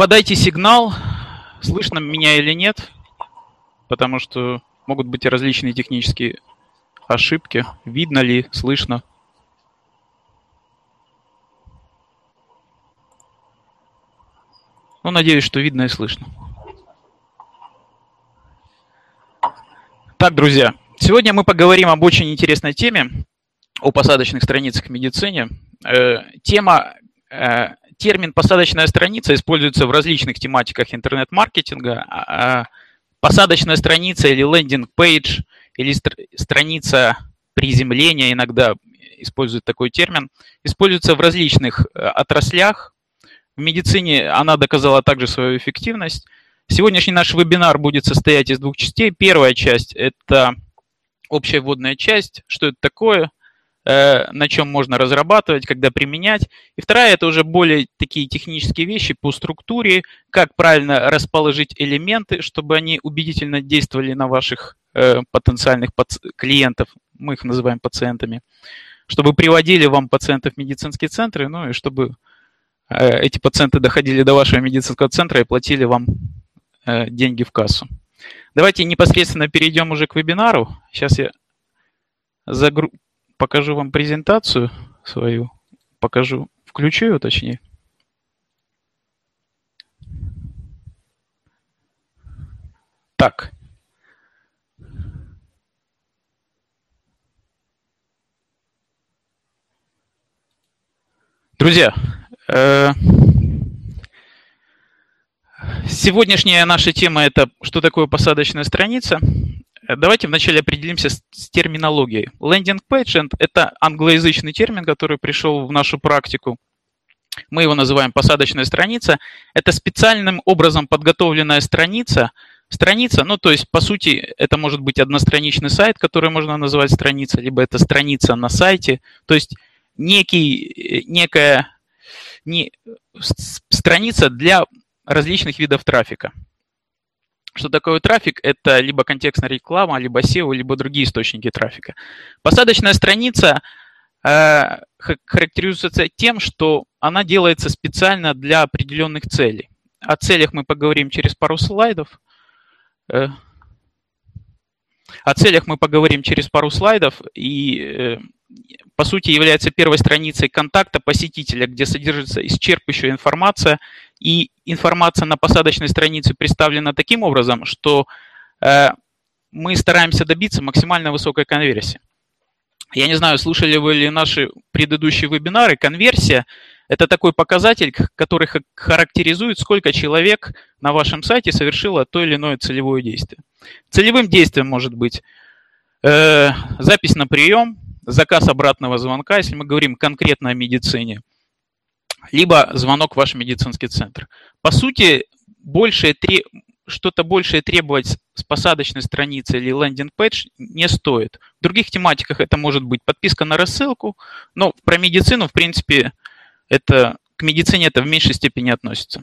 подайте сигнал, слышно меня или нет, потому что могут быть различные технические ошибки. Видно ли, слышно. Ну, надеюсь, что видно и слышно. Так, друзья, сегодня мы поговорим об очень интересной теме, о посадочных страницах в медицине. Э, тема, э, термин «посадочная страница» используется в различных тематиках интернет-маркетинга. А, а посадочная страница или лендинг-пейдж, или страница приземления, иногда используют такой термин, используется в различных э, отраслях. В медицине она доказала также свою эффективность. Сегодняшний наш вебинар будет состоять из двух частей. Первая часть – это общая вводная часть, что это такое, на чем можно разрабатывать, когда применять. И вторая – это уже более такие технические вещи по структуре, как правильно расположить элементы, чтобы они убедительно действовали на ваших э, потенциальных клиентов, мы их называем пациентами, чтобы приводили вам пациентов в медицинские центры, ну и чтобы э, эти пациенты доходили до вашего медицинского центра и платили вам Э, деньги в кассу. Давайте непосредственно перейдем уже к вебинару. Сейчас я загру... покажу вам презентацию свою. Покажу, включу ее точнее. Так. Друзья, э Сегодняшняя наша тема – это что такое посадочная страница. Давайте вначале определимся с, с терминологией. Landing page – это англоязычный термин, который пришел в нашу практику. Мы его называем посадочная страница. Это специальным образом подготовленная страница. Страница, ну то есть по сути это может быть одностраничный сайт, который можно назвать страницей, либо это страница на сайте. То есть некий, некая не, страница для различных видов трафика. Что такое трафик? Это либо контекстная реклама, либо SEO, либо другие источники трафика. Посадочная страница э, характеризуется тем, что она делается специально для определенных целей. О целях мы поговорим через пару слайдов. Э, о целях мы поговорим через пару слайдов. И э, по сути, является первой страницей контакта посетителя, где содержится исчерпывающая информация. И информация на посадочной странице представлена таким образом, что э, мы стараемся добиться максимально высокой конверсии. Я не знаю, слушали вы ли наши предыдущие вебинары. Конверсия – это такой показатель, который характеризует, сколько человек на вашем сайте совершило то или иное целевое действие. Целевым действием может быть э, запись на прием, заказ обратного звонка, если мы говорим конкретно о медицине, либо звонок в ваш медицинский центр. По сути, большее, что-то большее требовать с посадочной страницы или лендинг-пэдж не стоит. В других тематиках это может быть подписка на рассылку, но про медицину, в принципе, это, к медицине это в меньшей степени относится.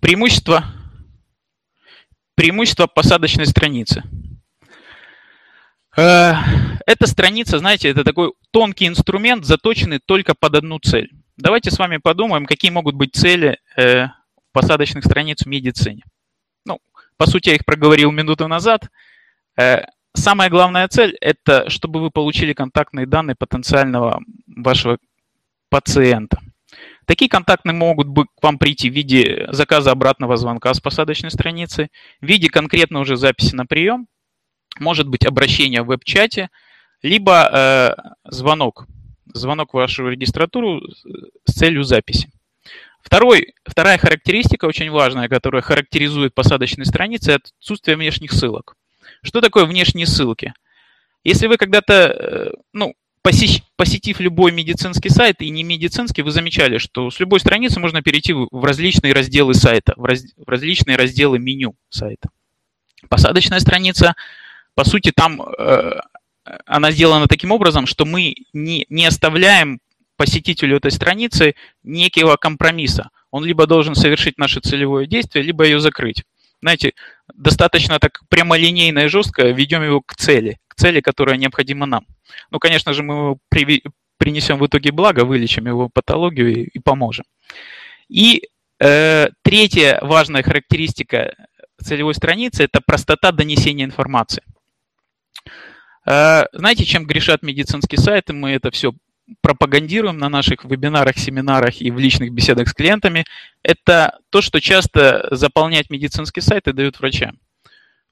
Преимущество, преимущество посадочной страницы – эта страница, знаете, это такой тонкий инструмент, заточенный только под одну цель. Давайте с вами подумаем, какие могут быть цели э, посадочных страниц в медицине. Ну, по сути, я их проговорил минуту назад. Э, самая главная цель – это чтобы вы получили контактные данные потенциального вашего пациента. Такие контактные могут быть к вам прийти в виде заказа обратного звонка с посадочной страницы, в виде конкретно уже записи на прием – может быть обращение в веб-чате, либо э, звонок. Звонок в вашу регистратуру с целью записи. Второй, вторая характеристика, очень важная, которая характеризует посадочные страницы, это отсутствие внешних ссылок. Что такое внешние ссылки? Если вы когда-то, э, ну, посетив любой медицинский сайт и не медицинский, вы замечали, что с любой страницы можно перейти в различные разделы сайта, в, раз, в различные разделы меню сайта. Посадочная страница по сути, там э, она сделана таким образом, что мы не, не оставляем посетителю этой страницы некого компромисса. Он либо должен совершить наше целевое действие, либо ее закрыть. Знаете, достаточно так прямолинейно и жестко ведем его к цели, к цели, которая необходима нам. Ну, конечно же, мы его принесем в итоге благо, вылечим его патологию и, и поможем. И э, третья важная характеристика целевой страницы – это простота донесения информации. Э, знаете, чем грешат медицинские сайты? Мы это все пропагандируем на наших вебинарах, семинарах и в личных беседах с клиентами, это то, что часто заполнять медицинские сайты дают врачам.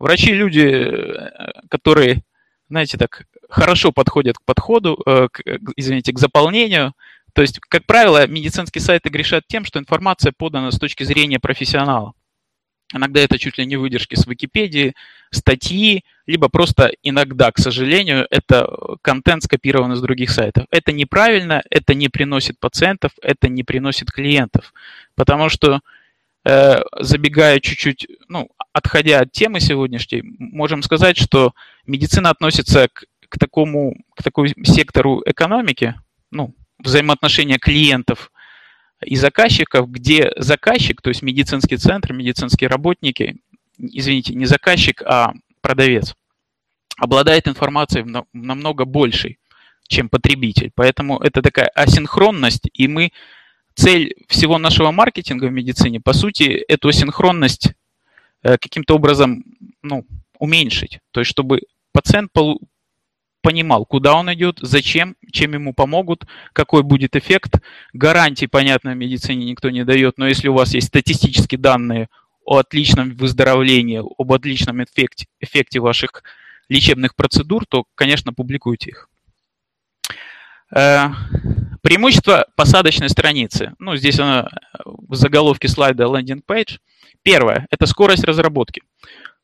Врачи – люди, э, которые, знаете, так хорошо подходят к подходу, э, к, извините, к заполнению. То есть, как правило, медицинские сайты грешат тем, что информация подана с точки зрения профессионала. Иногда это чуть ли не выдержки с Википедии, статьи, либо просто иногда, к сожалению, это контент скопирован из других сайтов. Это неправильно, это не приносит пациентов, это не приносит клиентов. Потому что, э, забегая чуть-чуть, ну, отходя от темы сегодняшней, можем сказать, что медицина относится к, к такому, к такому сектору экономики, ну, взаимоотношения клиентов и заказчиков, где заказчик, то есть медицинский центр, медицинские работники, извините, не заказчик, а продавец, обладает информацией намного большей, чем потребитель. Поэтому это такая асинхронность, и мы цель всего нашего маркетинга в медицине, по сути, эту асинхронность э, каким-то образом ну, уменьшить. То есть, чтобы пациент понимал, куда он идет, зачем, чем ему помогут, какой будет эффект. Гарантий, понятно, в медицине никто не дает, но если у вас есть статистические данные о отличном выздоровлении, об отличном эффекте, эффекте ваших лечебных процедур, то, конечно, публикуйте их. Э, преимущество посадочной страницы. Ну, здесь она в заголовке слайда landing page. Первое – это скорость разработки.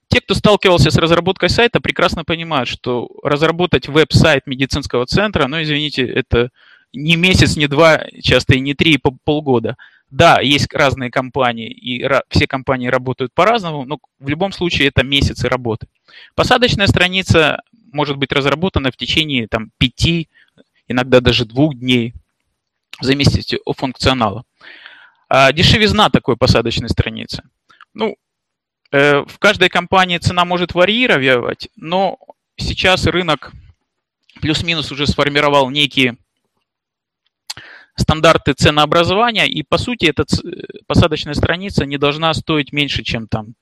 Те, кто сталкивался с разработкой сайта, прекрасно понимают, что разработать веб-сайт медицинского центра, ну, извините, это не месяц, не два, часто и не три, и полгода. Да, есть разные компании, и все компании работают по-разному, но в любом случае это месяцы работы. Посадочная страница может быть разработана в течение там, пяти, иногда даже двух дней, в зависимости от функционала. А дешевизна такой посадочной страницы. Ну, Э, в каждой компании цена может варьировать, но сейчас рынок плюс-минус уже сформировал некие стандарты ценообразования, и по сути эта посадочная страница не должна стоить меньше, чем там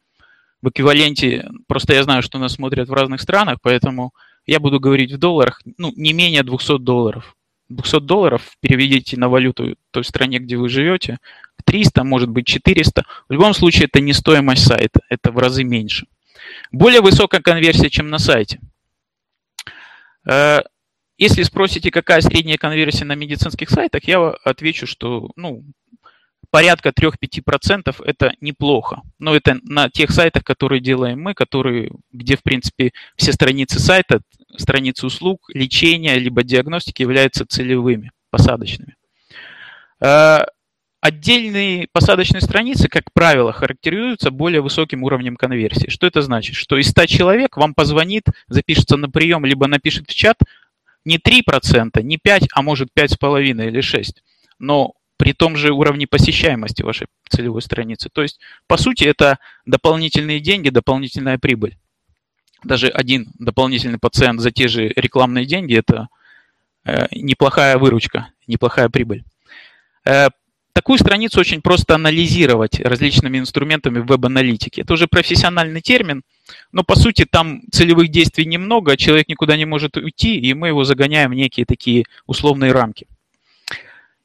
в эквиваленте, просто я знаю, что нас смотрят в разных странах, поэтому я буду говорить в долларах, ну, не менее 200 долларов. 200 долларов переведите на валюту той стране, где вы живете, 300, может быть 400. В любом случае это не стоимость сайта, это в разы меньше. Более высокая конверсия, чем на сайте. Если спросите, какая средняя конверсия на медицинских сайтах, я отвечу, что ну, порядка 3-5% это неплохо. Но это на тех сайтах, которые делаем мы, которые, где, в принципе, все страницы сайта, страницы услуг, лечения, либо диагностики являются целевыми, посадочными. Э, Отдельные посадочные страницы, как правило, характеризуются более высоким уровнем конверсии. Что это значит? Что из 100 человек вам позвонит, запишется на прием, либо напишет в чат не 3%, не 5%, а может 5,5% или 6%. Но при том же уровне посещаемости вашей целевой страницы. То есть, по сути, это дополнительные деньги, дополнительная прибыль. Даже один дополнительный пациент за те же рекламные деньги – это э, неплохая выручка, неплохая прибыль. Такую страницу очень просто анализировать различными инструментами веб-аналитики. Это уже профессиональный термин, но по сути там целевых действий немного, человек никуда не может уйти, и мы его загоняем в некие такие условные рамки.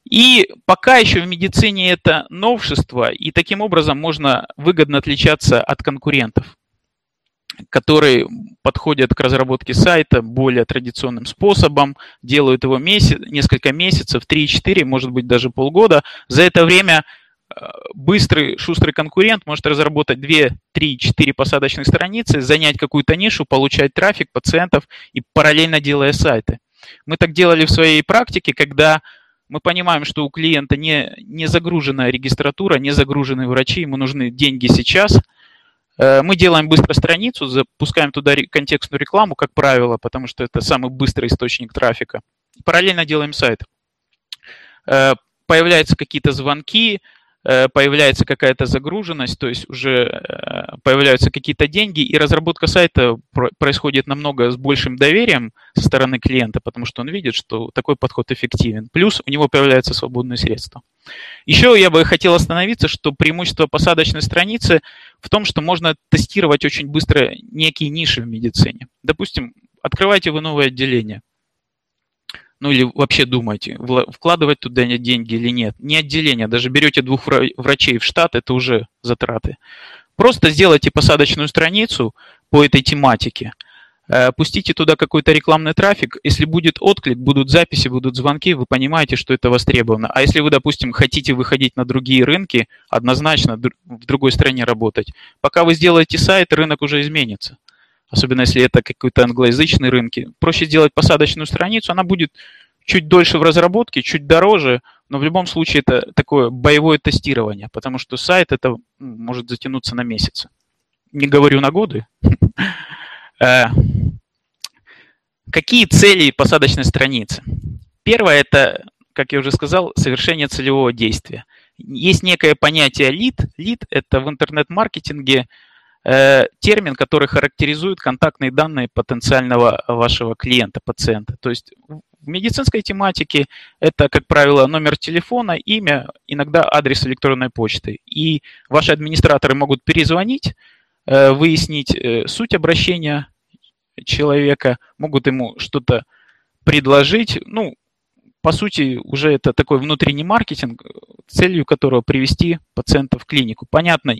И пока еще в медицине это новшество, и таким образом можно выгодно отличаться от конкурентов которые подходят к разработке сайта более традиционным способом, делают его месяц, несколько месяцев, 3-4, может быть даже полгода. За это время э, быстрый, шустрый конкурент может разработать 2, 3, 4 посадочных страницы, занять какую-то нишу, получать трафик пациентов и параллельно делая сайты. Мы так делали в своей практике, когда мы понимаем, что у клиента не, не загружена регистратура, не загружены врачи, ему нужны деньги сейчас – мы делаем быстро страницу, запускаем туда контекстную рекламу, как правило, потому что это самый быстрый источник трафика. Параллельно делаем сайт. Э, появляются какие-то звонки, Э, появляется какая-то загруженность, то есть уже э, появляются какие-то деньги, и разработка сайта происходит намного с большим доверием со стороны клиента, потому что он видит, что такой подход эффективен. Плюс у него появляются свободные средства. Еще я бы хотел остановиться, что преимущество посадочной страницы в том, что можно тестировать очень быстро некие ниши в медицине. Допустим, открывайте вы новое отделение – ну или вообще думаете, вкладывать туда деньги или нет. Не отделение, даже берете двух врачей в штат, это уже затраты. Просто сделайте посадочную страницу по этой тематике, э, пустите туда какой-то рекламный трафик, если будет отклик, будут записи, будут звонки, вы понимаете, что это востребовано. А если вы, допустим, хотите выходить на другие рынки, однозначно в другой стране работать, пока вы сделаете сайт, рынок уже изменится особенно если это какой-то англоязычный рынки. Проще сделать посадочную страницу, она будет чуть дольше в разработке, чуть дороже, но в любом случае это такое боевое тестирование, потому что сайт это может затянуться на месяцы. Не говорю на годы. Э, какие цели посадочной страницы? Первое – это, как я уже сказал, совершение целевого действия. Есть некое понятие лид. Лид – это в интернет-маркетинге термин, который характеризует контактные данные потенциального вашего клиента, пациента. То есть в медицинской тематике это, как правило, номер телефона, имя, иногда адрес электронной почты. И ваши администраторы могут перезвонить, э, выяснить э, суть обращения человека, могут ему что-то предложить. Ну, по сути, уже это такой внутренний маркетинг, целью которого привести пациента в клинику. Понятно,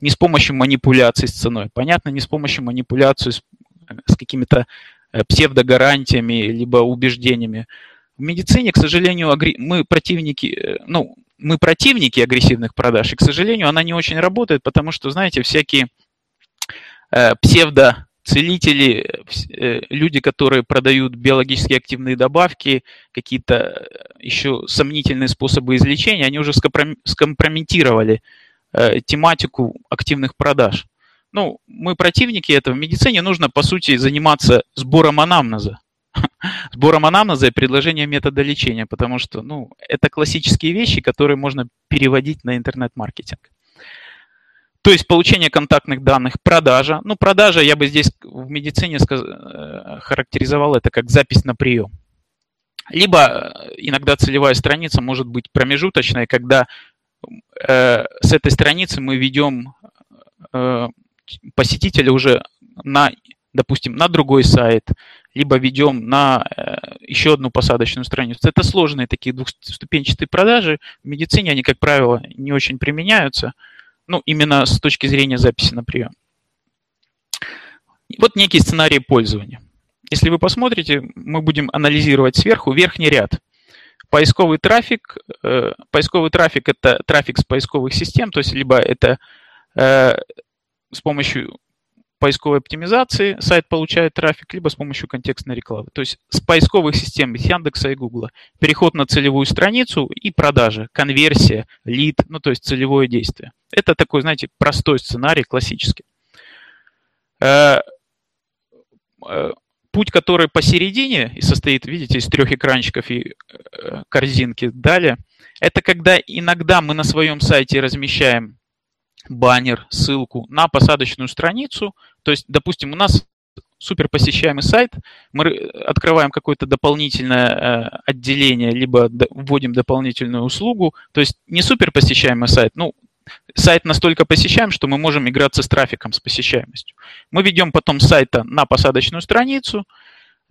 не с помощью манипуляции с ценой, понятно, не с помощью манипуляции с, с какими-то э, псевдогарантиями либо убеждениями. В медицине, к сожалению, мы противники, э, ну, мы противники агрессивных продаж, и, к сожалению, она не очень работает, потому что, знаете, всякие э, псевдо целители, э, люди, которые продают биологически активные добавки, какие-то э, еще сомнительные способы излечения, они уже скомпрометировали э, тематику активных продаж. Ну, мы противники этого. В медицине нужно, по сути, заниматься сбором анамнеза. Сбором анамнеза и предложением метода лечения, потому что, ну, это классические вещи, которые можно переводить на интернет-маркетинг. То есть получение контактных данных, продажа. Ну, продажа я бы здесь в медицине сказ... Э, характеризовал это как запись на прием. Либо э, иногда целевая страница может быть промежуточной, когда э, с этой страницы мы ведем э, посетителя уже на, допустим, на другой сайт, либо ведем на э, еще одну посадочную страницу. Это сложные такие двухступенчатые продажи. В медицине они, как правило, не очень применяются ну, именно с точки зрения записи на прием. Вот некий сценарий пользования. Если вы посмотрите, мы будем анализировать сверху верхний ряд. Поисковый трафик. Э, поисковый трафик – это трафик с поисковых систем, то есть либо это э, с помощью поисковой оптимизации сайт получает трафик, либо с помощью контекстной рекламы. То есть с поисковых систем Яндекса и Гугла. Переход на целевую страницу и продажа, конверсия, лид, ну то есть целевое действие. Это такой, знаете, простой сценарий, классический. Э, э, путь, который посередине и состоит, видите, из трех экранчиков и э, корзинки далее, это когда иногда мы на своем сайте размещаем баннер, ссылку на посадочную страницу. То есть, допустим, у нас супер посещаемый сайт, мы открываем какое-то дополнительное э, отделение, либо вводим дополнительную услугу. То есть не супер посещаемый сайт, ну, сайт настолько посещаем, что мы можем играться с трафиком, с посещаемостью. Мы ведем потом сайта на посадочную страницу,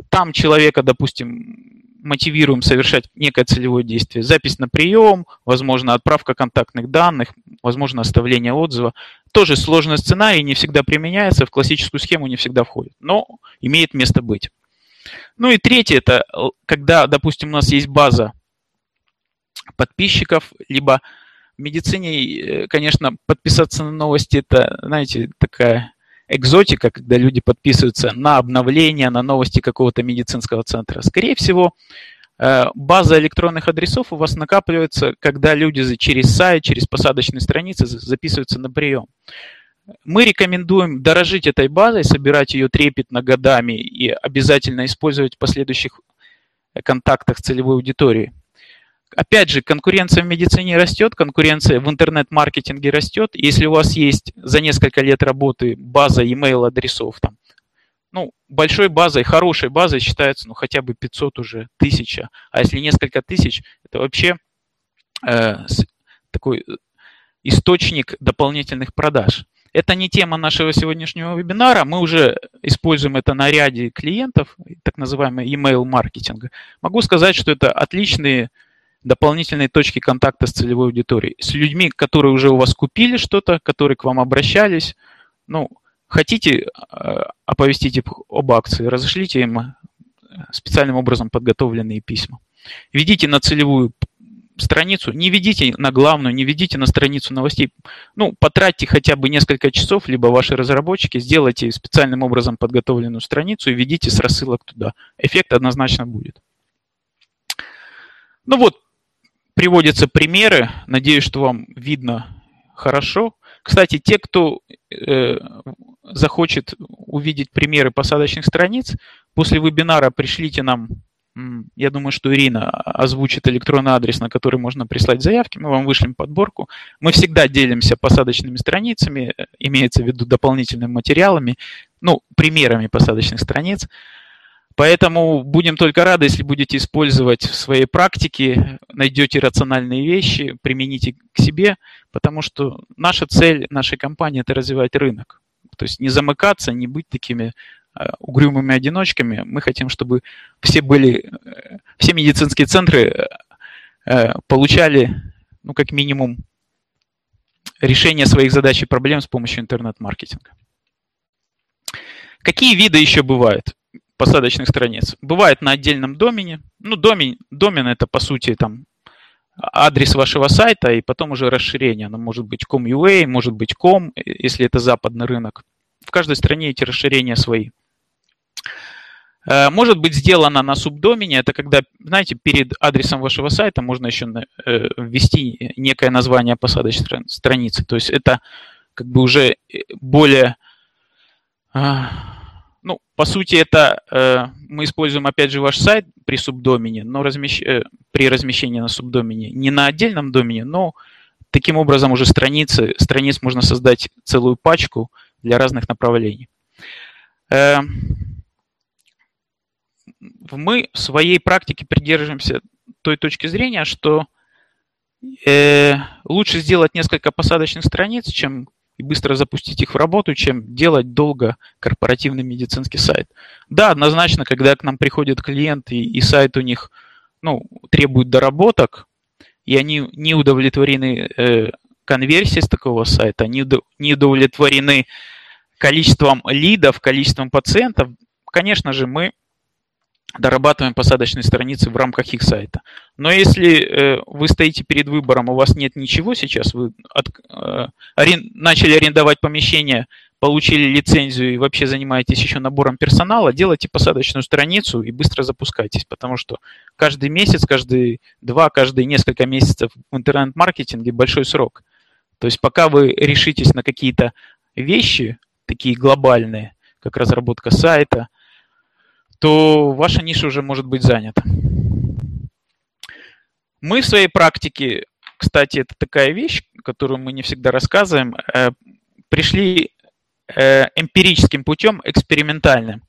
там человека, допустим, мотивируем совершать некое целевое действие. Запись на прием, возможно, отправка контактных данных, возможно, оставление отзыва. Тоже сложный сценарий, не всегда применяется, в классическую схему не всегда входит, но имеет место быть. Ну и третье, это когда, допустим, у нас есть база подписчиков, либо в медицине, э, конечно, подписаться на новости, это, знаете, такая экзотика, когда люди подписываются на обновления, на новости какого-то медицинского центра. Скорее всего, э, база электронных адресов у вас накапливается, когда люди через сайт, через посадочные страницы записываются на прием. Мы рекомендуем дорожить этой базой, собирать ее трепетно годами и обязательно использовать в последующих контактах целевой аудитории. Опять же, конкуренция в медицине растет, конкуренция в интернет-маркетинге растет. Если у вас есть за несколько лет работы база email адресов, там, ну, большой базой, хорошей базой считается, ну, хотя бы 500 уже, тысяча. А если несколько тысяч, это вообще э, такой источник дополнительных продаж. Это не тема нашего сегодняшнего вебинара. Мы уже используем это на ряде клиентов, так называемый email маркетинга. Могу сказать, что это отличные дополнительные точки контакта с целевой аудиторией. С людьми, которые уже у вас купили что-то, которые к вам обращались. Ну, хотите э, оповестить об акции, разошлите им э, специальным образом подготовленные письма. Ведите на целевую страницу, не ведите на главную, не ведите на страницу новостей. Ну, потратьте хотя бы несколько часов, либо ваши разработчики, сделайте специальным образом подготовленную страницу и ведите с рассылок туда. Эффект однозначно будет. Ну вот, приводятся примеры. Надеюсь, что вам видно хорошо. Кстати, те, кто э, захочет увидеть примеры посадочных страниц, после вебинара пришлите нам я думаю, что Ирина озвучит электронный адрес, на который можно прислать заявки. Мы вам вышлем подборку. Мы всегда делимся посадочными страницами, э, имеется в виду дополнительными материалами, ну, примерами посадочных страниц. Поэтому будем только рады, если будете использовать в своей практике, найдете рациональные вещи, примените к себе, потому что наша цель нашей компании – это развивать рынок. То есть не замыкаться, не быть такими Э, угрюмыми одиночками. Мы хотим, чтобы все были, э, все медицинские центры э, получали, ну, как минимум, решение своих задач и проблем с помощью интернет-маркетинга. Какие виды еще бывают посадочных страниц? Бывает на отдельном домене. Ну, домен, домен это, по сути, там, адрес вашего сайта и потом уже расширение. Оно может быть com.ua, может быть com, если это западный рынок. В каждой стране эти расширения свои. Э, может быть сделано на субдомене. Это когда, знаете, перед адресом вашего сайта можно еще э, ввести некое название посадочной страницы. То есть это как бы уже э, более... Ну, по сути, это мы используем, опять же, ваш сайт при субдомене, но размещ... при размещении на субдомене. Не на отдельном домене, но таким образом уже страницы, страниц можно создать целую пачку для разных направлений мы в своей практике придерживаемся той точки зрения, что э, лучше сделать несколько посадочных страниц, чем и быстро запустить их в работу, чем делать долго корпоративный медицинский сайт. Да, однозначно, когда к нам приходят клиенты и сайт у них ну, требует доработок, и они не удовлетворены э, конверсией с такого сайта, они не удовлетворены количеством лидов, количеством пациентов, конечно же, мы дорабатываем посадочные страницы в рамках их сайта. Но если э, вы стоите перед выбором, у вас нет ничего сейчас, вы от, э, арен, начали арендовать помещение, получили лицензию и вообще занимаетесь еще набором персонала, делайте посадочную страницу и быстро запускайтесь, потому что каждый месяц, каждые два, каждые несколько месяцев в интернет-маркетинге большой срок. То есть пока вы решитесь на какие-то вещи, такие глобальные, как разработка сайта, то ваша ниша уже может быть занята. Мы в своей практике, кстати, это такая вещь, которую мы не всегда рассказываем, э, пришли э, эмпирическим путем, экспериментально,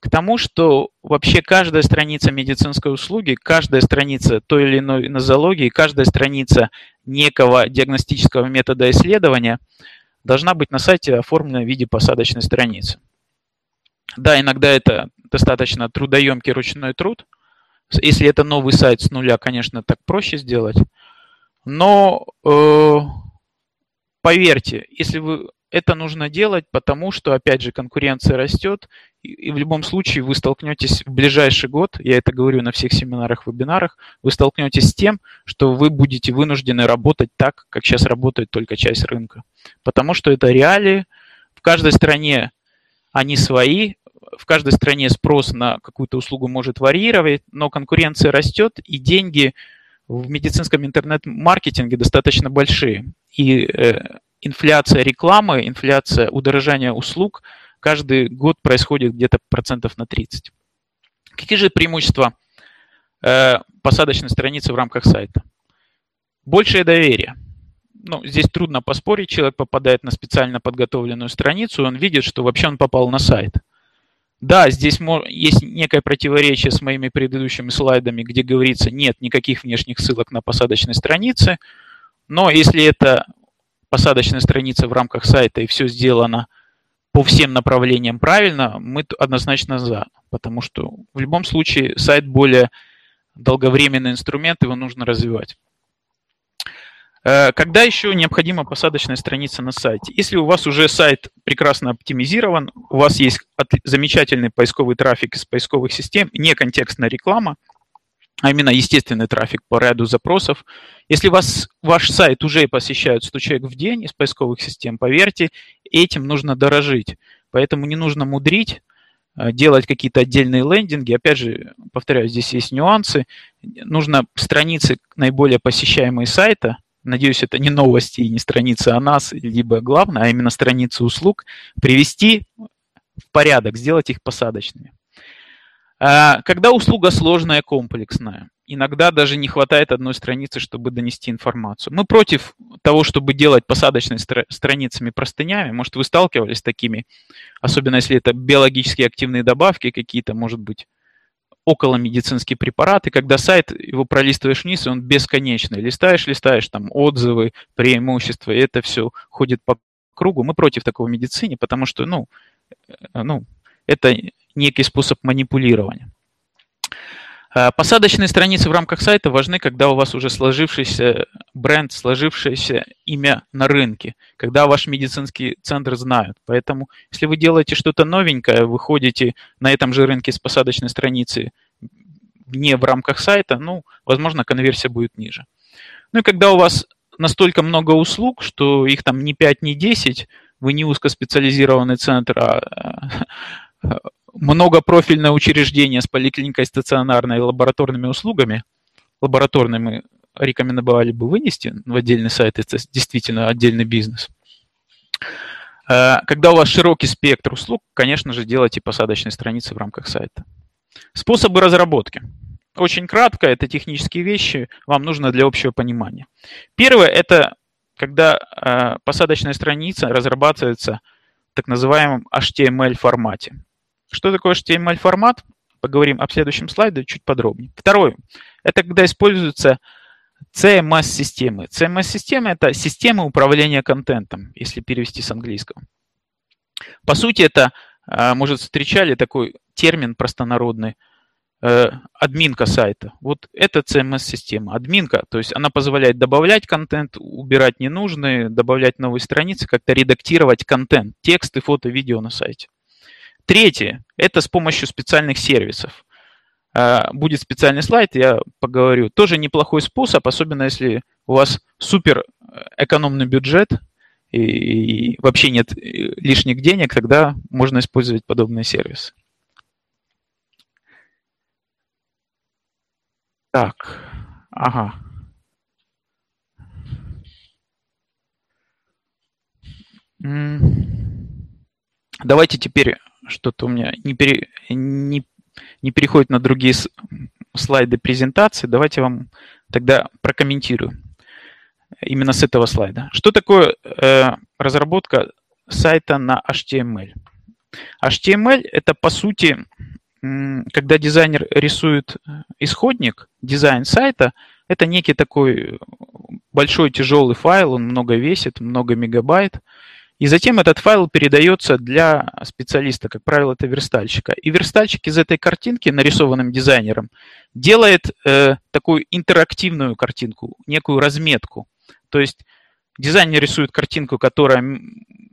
к тому, что вообще каждая страница медицинской услуги, каждая страница той или иной нозологии, каждая страница некого диагностического метода исследования должна быть на сайте оформлена в виде посадочной страницы. Да, иногда это достаточно трудоемкий ручной труд. Если это новый сайт с нуля, конечно, так проще сделать. Но э, поверьте, если вы это нужно делать, потому что, опять же, конкуренция растет, и, и в любом случае вы столкнетесь в ближайший год, я это говорю на всех семинарах, вебинарах, вы столкнетесь с тем, что вы будете вынуждены работать так, как сейчас работает только часть рынка. Потому что это реалии, в каждой стране они свои, в каждой стране спрос на какую-то услугу может варьировать, но конкуренция растет, и деньги в медицинском интернет-маркетинге достаточно большие. И э, инфляция рекламы, инфляция удорожания услуг каждый год происходит где-то процентов на 30. Какие же преимущества э, посадочной страницы в рамках сайта. Большее доверие. Ну, здесь трудно поспорить, человек попадает на специально подготовленную страницу, и он видит, что вообще он попал на сайт. Да, здесь есть некое противоречие с моими предыдущими слайдами, где говорится, нет никаких внешних ссылок на посадочной странице, но если это посадочная страница в рамках сайта и все сделано по всем направлениям правильно, мы однозначно за, потому что в любом случае сайт более долговременный инструмент, его нужно развивать. Э, когда еще необходима посадочная страница на сайте? Если у вас уже сайт прекрасно оптимизирован, у вас есть замечательный поисковый трафик из поисковых систем, не контекстная реклама, а именно естественный трафик по ряду запросов. Если вас, ваш сайт уже посещают 100 человек в день из поисковых систем, поверьте, этим нужно дорожить. Поэтому не нужно мудрить, э, делать какие-то отдельные лендинги. Опять же, повторяю, здесь есть нюансы. Нужно страницы наиболее посещаемые сайта, надеюсь, это не новости и не страница о нас, либо главное, а именно страницы услуг, привести в порядок, сделать их посадочными. А, когда услуга сложная, комплексная, иногда даже не хватает одной страницы, чтобы донести информацию. Мы против того, чтобы делать посадочными страницами простынями. Может, вы сталкивались с такими, особенно если это биологически активные добавки какие-то, может быть, около медицинские препараты, когда сайт, его пролистываешь вниз, он бесконечный. Листаешь, листаешь, там отзывы, преимущества, и это все ходит по кругу. Мы против такого в медицине, потому что, ну, э, ну это некий способ манипулирования. А, посадочные страницы в рамках сайта важны, когда у вас уже сложившийся бренд, сложившееся имя на рынке, когда ваш медицинский центр знают. Поэтому, если вы делаете что-то новенькое, выходите на этом же рынке с посадочной страницы не в рамках сайта, ну, возможно, конверсия будет ниже. Ну и когда у вас настолько много услуг, что их там не 5, не 10, вы не узкоспециализированный центр, а многопрофильное учреждение с поликлиникой, стационарной и лабораторными услугами, лабораторные мы рекомендовали бы вынести в отдельный сайт, это действительно отдельный бизнес. Э, когда у вас широкий спектр услуг, конечно же, делайте посадочные страницы в рамках сайта. Способы разработки. Очень кратко, это технические вещи, вам нужно для общего понимания. Первое – это когда э, посадочная страница разрабатывается в так называемом HTML формате. Что такое HTML-формат? Поговорим об следующем слайде чуть подробнее. Второе. Это когда используются CMS-системы. CMS-система – это система управления контентом, если перевести с английского. По сути, это, а, может, встречали такой термин простонародный, э, админка сайта. Вот это CMS-система. Админка, то есть она позволяет добавлять контент, убирать ненужные, добавлять новые страницы, как-то редактировать контент, тексты, фото, видео на сайте. Третье – это с помощью специальных сервисов. А, будет специальный слайд, я поговорю. Тоже неплохой способ, особенно если у вас супер э, экономный бюджет и вообще нет э, лишних денег, тогда можно использовать подобные сервисы. Так, ага. Давайте теперь что-то у меня не, пере, не, не переходит на другие слайды презентации. Давайте вам тогда прокомментирую именно с этого слайда. Что такое э, разработка сайта на HTML? HTML – это, по сути, когда дизайнер рисует исходник, дизайн сайта, это некий такой большой тяжелый файл, он много весит, много мегабайт – и затем этот файл передается для специалиста, как правило, это верстальщика. И верстальщик из этой картинки, нарисованным дизайнером, делает э, такую интерактивную картинку, некую разметку. То есть дизайнер рисует картинку, которая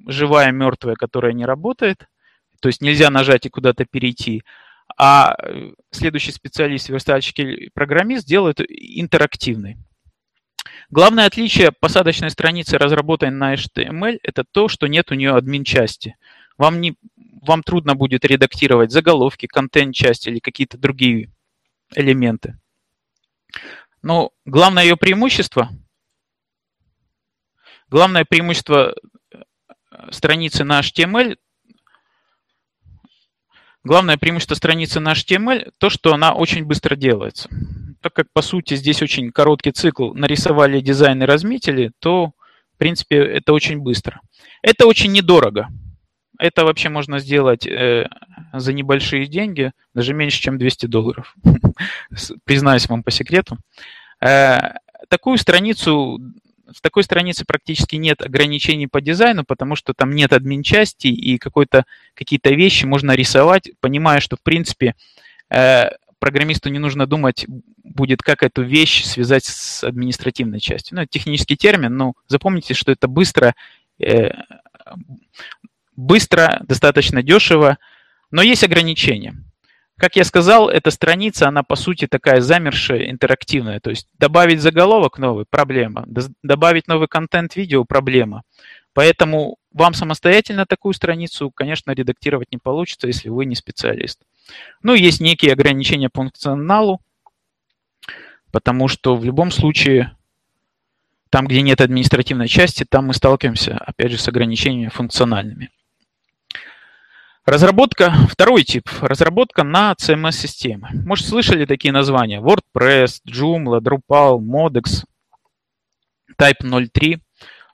живая, мертвая, которая не работает. То есть нельзя нажать и куда-то перейти. А э, следующий специалист, верстальщик или программист делает интерактивный. Главное отличие посадочной страницы, разработанной на HTML, это то, что нет у нее админ-части. Вам, не, вам трудно будет редактировать заголовки, контент-части или какие-то другие элементы. Но главное ее преимущество, главное преимущество э, страницы на HTML Главное преимущество страницы на HTML то, что она очень быстро делается. Так как, по сути, здесь очень короткий цикл, нарисовали дизайн и разметили, то, в принципе, это очень быстро. Это очень недорого. Это вообще можно сделать э, за небольшие деньги, даже меньше, чем 200 долларов. Признаюсь вам по секрету. Э, такую страницу в такой странице практически нет ограничений по дизайну, потому что там нет админ-части и какие-то вещи можно рисовать, понимая, что, в принципе, э, программисту не нужно думать будет, как эту вещь связать с административной частью. Ну, это технический термин, но запомните, что это быстро, э, быстро, достаточно дешево, но есть ограничения. Как я сказал, эта страница, она по сути такая замершая, интерактивная. То есть добавить заголовок новый – проблема. Добавить новый контент видео – проблема. Поэтому вам самостоятельно такую страницу, конечно, редактировать не получится, если вы не специалист. Ну, есть некие ограничения по функционалу, потому что в любом случае, там, где нет административной части, там мы сталкиваемся, опять же, с ограничениями функциональными. Разработка, второй тип, разработка на CMS-системы. Может, слышали такие названия? WordPress, Joomla, Drupal, Modex, Type 03.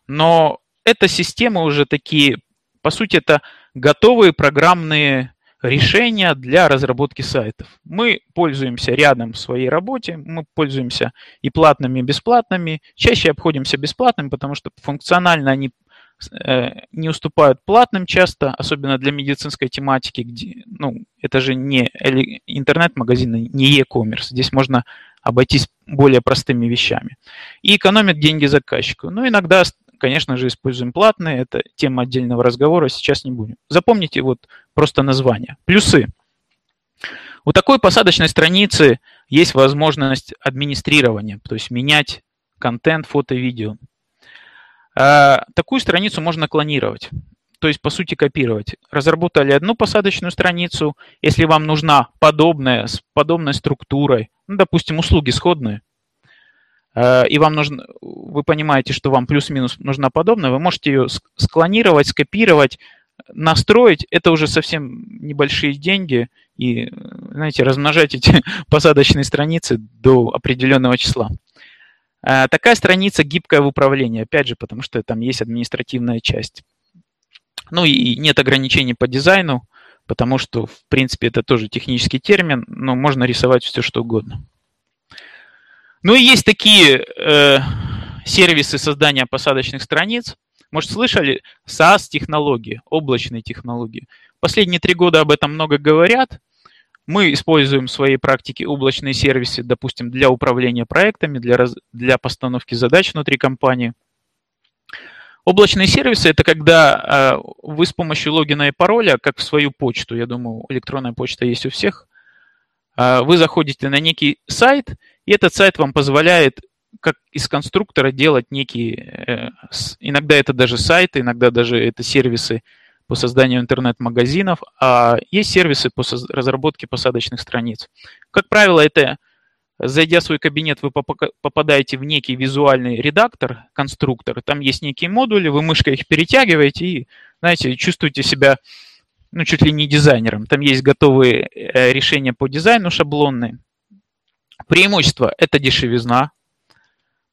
Но это системы уже такие, по сути, это готовые программные решения для разработки сайтов. Мы пользуемся рядом в своей работе, мы пользуемся и платными, и бесплатными. Чаще обходимся бесплатными, потому что функционально они Э, не уступают платным часто, особенно для медицинской тематики, где, ну, это же не интернет-магазин, не e-commerce. Здесь можно обойтись более простыми вещами. И экономят деньги заказчику. Ну, иногда, конечно же, используем платные, это тема отдельного разговора, сейчас не будем. Запомните вот просто название. Плюсы. У такой посадочной страницы есть возможность администрирования, то есть менять контент, фото, видео. А, такую страницу можно клонировать, то есть, по сути, копировать. Разработали одну посадочную страницу, если вам нужна подобная, с подобной структурой, ну, допустим, услуги сходные, и вам нужно, вы понимаете, что вам плюс-минус нужна подобная, вы можете ее склонировать, скопировать, настроить. Это уже совсем небольшие деньги, и, знаете, размножать эти посадочные страницы до определенного числа. А, такая страница гибкая в управлении, опять же, потому что там есть административная часть. Ну и нет ограничений по дизайну, потому что, в принципе, это тоже технический термин, но можно рисовать все, что угодно. Ну и есть такие э, сервисы создания посадочных страниц. Может, слышали? SaaS-технологии, облачные технологии. Последние три года об этом много говорят. Мы используем в своей практике облачные сервисы, допустим, для управления проектами, для, раз, для постановки задач внутри компании. Облачные сервисы – это когда э, вы с помощью логина и пароля, как в свою почту, я думаю, электронная почта есть у всех, э, вы заходите на некий сайт, и этот сайт вам позволяет как из конструктора делать некие, э, иногда это даже сайты, иногда даже это сервисы по созданию интернет-магазинов, а есть сервисы по разработке посадочных страниц. Как правило, это Зайдя в свой кабинет, вы попадаете в некий визуальный редактор, конструктор. Там есть некие модули, вы мышкой их перетягиваете и, знаете, чувствуете себя ну, чуть ли не дизайнером. Там есть готовые э, решения по дизайну шаблонные. Преимущество – это дешевизна,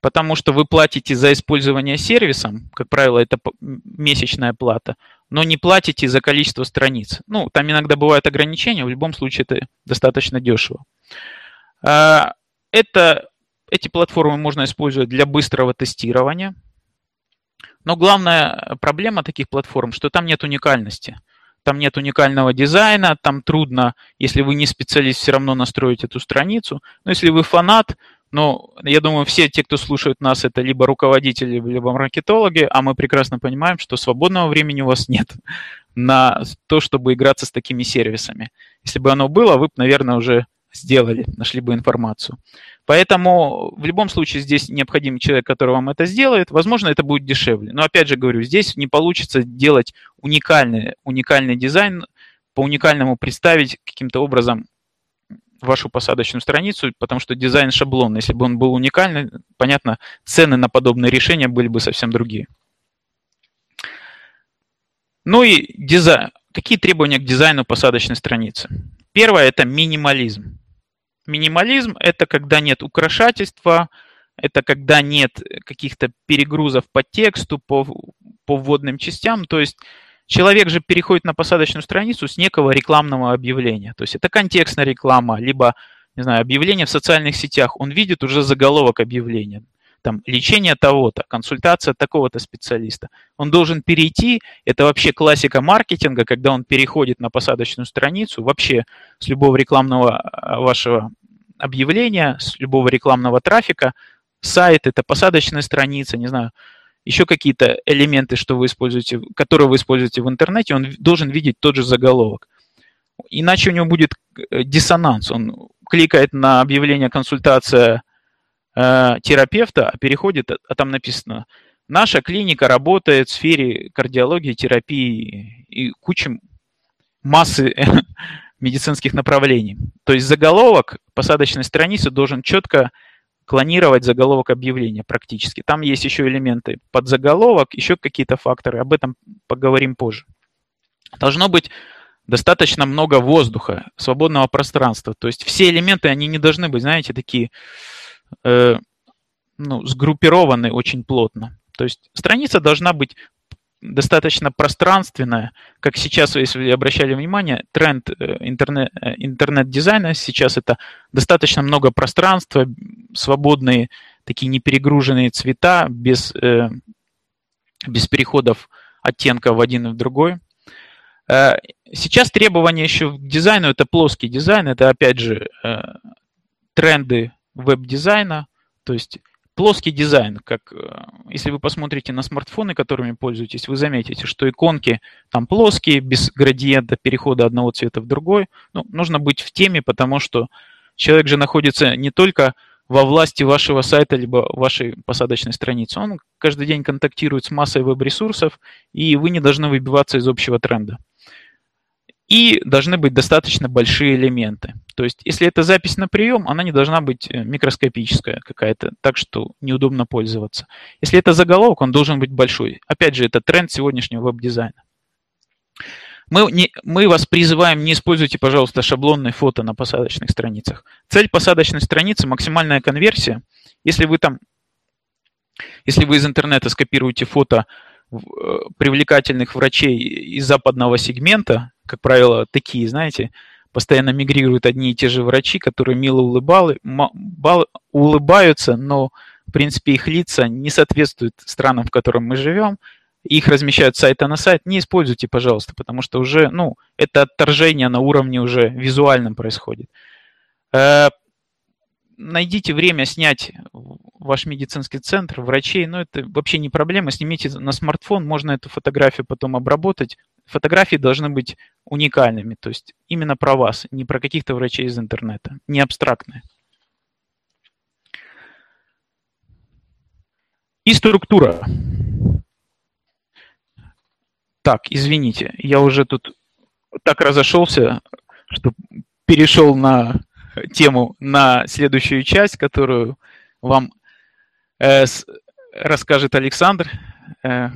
потому что вы платите за использование сервисом, как правило, это месячная плата, но не платите за количество страниц. Ну, там иногда бывают ограничения, в любом случае это достаточно дешево. А, это, эти платформы можно использовать для быстрого тестирования, но главная проблема таких платформ, что там нет уникальности. Там нет уникального дизайна, там трудно, если вы не специалист, все равно настроить эту страницу. Но если вы фанат, но я думаю, все те, кто слушает нас, это либо руководители, либо маркетологи, а мы прекрасно понимаем, что свободного времени у вас нет на то, чтобы играться с такими сервисами. Если бы оно было, вы бы, наверное, уже сделали, нашли бы информацию. Поэтому в любом случае здесь необходим человек, который вам это сделает. Возможно, это будет дешевле. Но опять же говорю, здесь не получится делать уникальный, уникальный дизайн, по уникальному представить каким-то образом вашу посадочную страницу, потому что дизайн шаблонный. Если бы он был уникальный, понятно, цены на подобные решения были бы совсем другие. Ну и дизайн. Какие требования к дизайну посадочной страницы? Первое – это минимализм. Минимализм – это когда нет украшательства, это когда нет каких-то перегрузов по тексту, по, по вводным частям. То есть человек же переходит на посадочную страницу с некого рекламного объявления. То есть это контекстная реклама, либо, не знаю, объявление в социальных сетях. Он видит уже заголовок объявления. Там лечение того-то, консультация такого-то специалиста. Он должен перейти, это вообще классика маркетинга, когда он переходит на посадочную страницу, вообще с любого рекламного а, вашего объявления, с любого рекламного трафика, сайт, это посадочная страница, не знаю, еще какие-то элементы, что вы используете, которые вы используете в интернете, он должен видеть тот же заголовок. Иначе у него будет э, диссонанс. Он кликает на объявление консультация э, терапевта, а переходит, а там написано, наша клиника работает в сфере кардиологии, терапии и куча массы медицинских направлений. То есть заголовок посадочной страницы должен четко клонировать заголовок объявления практически. Там есть еще элементы под заголовок, еще какие-то факторы, об этом поговорим позже. Должно быть достаточно много воздуха, свободного пространства. То есть все элементы, они не должны быть, знаете, такие э, ну, сгруппированы очень плотно. То есть страница должна быть достаточно пространственная, как сейчас, если вы обращали внимание, тренд э, интернет, э, интернет-дизайна сейчас это достаточно много пространства, свободные, такие неперегруженные цвета, без, э, без переходов оттенка в один и в другой. Сейчас требования еще к дизайну – это плоский дизайн, это, опять же, тренды веб-дизайна, то есть плоский дизайн, как э, если вы посмотрите на смартфоны, которыми пользуетесь, вы заметите, что иконки там плоские, без градиента перехода одного цвета в другой. Ну, нужно быть в теме, потому что человек же находится не только во власти вашего сайта либо вашей посадочной страницы. Он каждый день контактирует с массой веб-ресурсов, и вы не должны выбиваться из общего тренда. И должны быть достаточно большие элементы. То есть, если это запись на прием, она не должна быть э, микроскопическая какая-то, так что неудобно пользоваться. Если это заголовок, он должен быть большой. Опять же, это тренд сегодняшнего веб-дизайна. Мы, не, мы вас призываем, не используйте, пожалуйста, шаблонные фото на посадочных страницах. Цель посадочной страницы – максимальная конверсия. Если вы там, если вы из интернета скопируете фото э, привлекательных врачей из западного сегмента, как правило, такие, знаете, постоянно мигрируют одни и те же врачи, которые мило улыбалы, улыбаются, но, в принципе, их лица не соответствуют странам, в котором мы живем, их размещают с сайта на сайт, не используйте, пожалуйста, потому что уже, ну, это отторжение на уровне уже визуальном происходит. Э, найдите время снять ваш медицинский центр, врачей, но ну, это вообще не проблема. Снимите на смартфон, можно эту фотографию потом обработать. Фотографии должны быть уникальными, то есть именно про вас, не про каких-то врачей из интернета, не абстрактные. И структура. Так, извините, я уже тут так разошелся, что перешел на тему на следующую часть, которую вам э, с, расскажет Александр, э,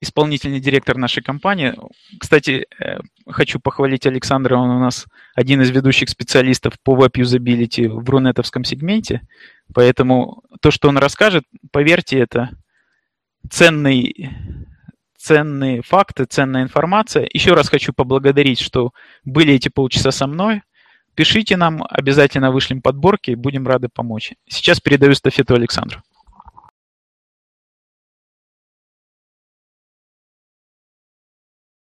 исполнительный директор нашей компании. Кстати, э, хочу похвалить Александра, он у нас один из ведущих специалистов по веб-юзабилити в рунетовском сегменте, поэтому то, что он расскажет, поверьте, это ценный ценные факты, ценная информация. Еще раз хочу поблагодарить, что были эти полчаса со мной. Пишите нам, обязательно вышлем подборки, будем рады помочь. Сейчас передаю эстафету Александру.